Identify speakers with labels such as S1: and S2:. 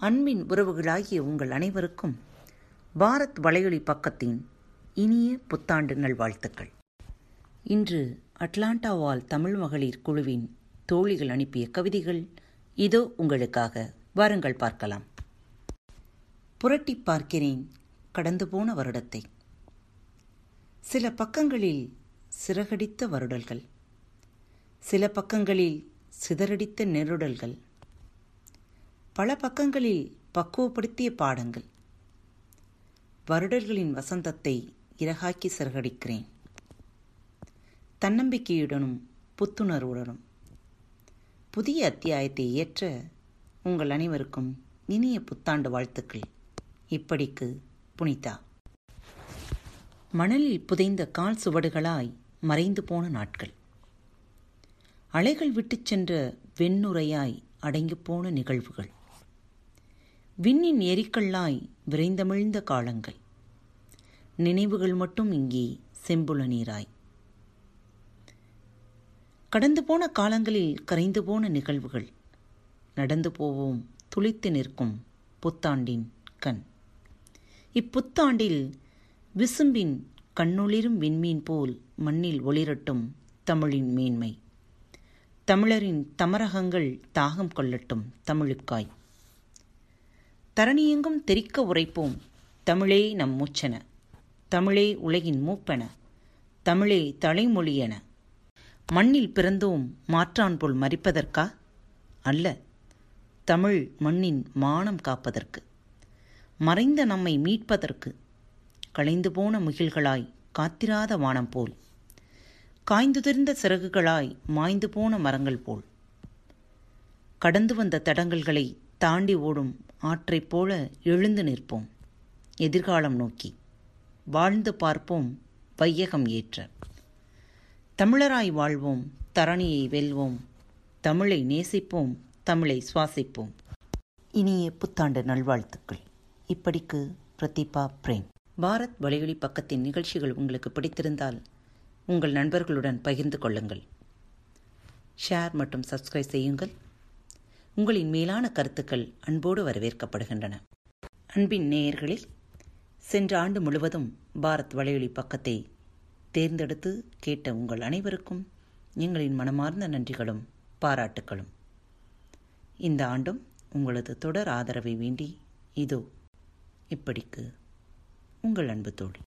S1: அன்பின் உறவுகளாகிய உங்கள் அனைவருக்கும் பாரத் வலையொலி பக்கத்தின் இனிய புத்தாண்டு நல்வாழ்த்துக்கள். இன்று அட்லாண்டாவால் தமிழ் மகளிர் குழுவின் தோழிகள் அனுப்பிய கவிதைகள் இதோ உங்களுக்காக வாருங்கள் பார்க்கலாம். புரட்டி பார்க்கிறேன் கடந்து போன வருடத்தை. சில பக்கங்களில் சிறகடித்த வருடல்கள். சில பக்கங்களில் சிதறடித்த நெருடல்கள். பல பக்கங்களில் பக்குவப்படுத்திய பாடங்கள். வருடர்களின் வசந்தத்தை இறகாக்கி சிறகடிக்கிறேன். தன்னம்பிக்கையுடனும் புத்துணர்வுடனும். புதிய அத்தியாயத்தை ஏற்ற உங்கள் அனைவருக்கும் இனிய புத்தாண்டு வாழ்த்துக்கள். இப்படிக்கு புனிதா. மணலில் புதைந்த கால் சுவடுகளாய் மறைந்து போன நாட்கள். அலைகள் விட்டுச் சென்ற வெண்ணுரையாய் அடங்கிப்போன நிகழ்வுகள். விண்ணின் எரிக்கல்லாய் விரைந்தமிழ்ந்த காலங்கள். நினைவுகள் மட்டும் இங்கே செம்புல நீராய். கடந்து போன காலங்களில் கரைந்து போன நிகழ்வுகள். நடந்து போவோம் துளித்து நிற்கும் புத்தாண்டின் கண். இப்புத்தாண்டில் விசும்பின் கண்ணொளிரும் விண்மீன் போல் மண்ணில் ஒளிரட்டும் தமிழின் மேன்மை. தமிழரின் தமரகங்கள் தாகம் கொள்ளட்டும் தமிழுக்காய். தரணியெங்கும் தெரிக்க உரைப்போம். தமிழே நம் மூச்சென. தமிழே உலகின் மூப்பென. தமிழே தலைமொழியென மண்ணில் பிறந்தோம் மாற்றான் போல் மறிப்பதற்கா? அல்ல. தமிழ் மண்ணின் மானம் காப்பதற்கு. மறைந்த நம்மை மீட்பதற்கு. களைந்து போன முகில்களாய் காத்திராத வானம் போல். காய்ந்துதிர்ந்த சிறகுகளாய் மாய்ந்து போன மரங்கள் போல். கடந்து வந்த தடங்கல்களை தாண்டி ஓடும் ஆற்றைப் போல எழுந்து நிற்போம். எதிர்காலம் நோக்கி. வாழ்ந்து பார்ப்போம் வையகம் ஏற்ற. தமிழராய் வாழ்வோம் தரணியை வெல்வோம். தமிழை நேசிப்போம் தமிழை சுவாசிப்போம். இனிய புத்தாண்டு நல்வாழ்த்துக்கள். இப்படிக்கு பிரதீபா பிரேம். பாரத் வலையொலி பக்கத்தின் நிகழ்ச்சிகள் உங்களுக்கு பிடித்திருந்தால் உங்கள் நண்பர்களுடன் பகிர்ந்து கொள்ளுங்கள். ஷேர் மற்றும் சப்ஸ்கிரைப் செய்யுங்கள். உங்களின் மேலான கருத்துக்கள் அன்போடு வரவேற்கப்படுகின்றன. அன்பின் நேயர்களில் சென்ற ஆண்டு முழுவதும் பாரத் வலையொலி பக்கத்தை தேர்ந்தெடுத்து கேட்ட உங்கள் அனைவருக்கும் எங்களின் மனமார்ந்த நன்றிகளும் பாராட்டுகளும் இந்த ஆண்டும் உங்களது தொடர் ஆதரவை வேண்டி இதோ இப்படிக்கு உங்கள் அன்பு தோழி.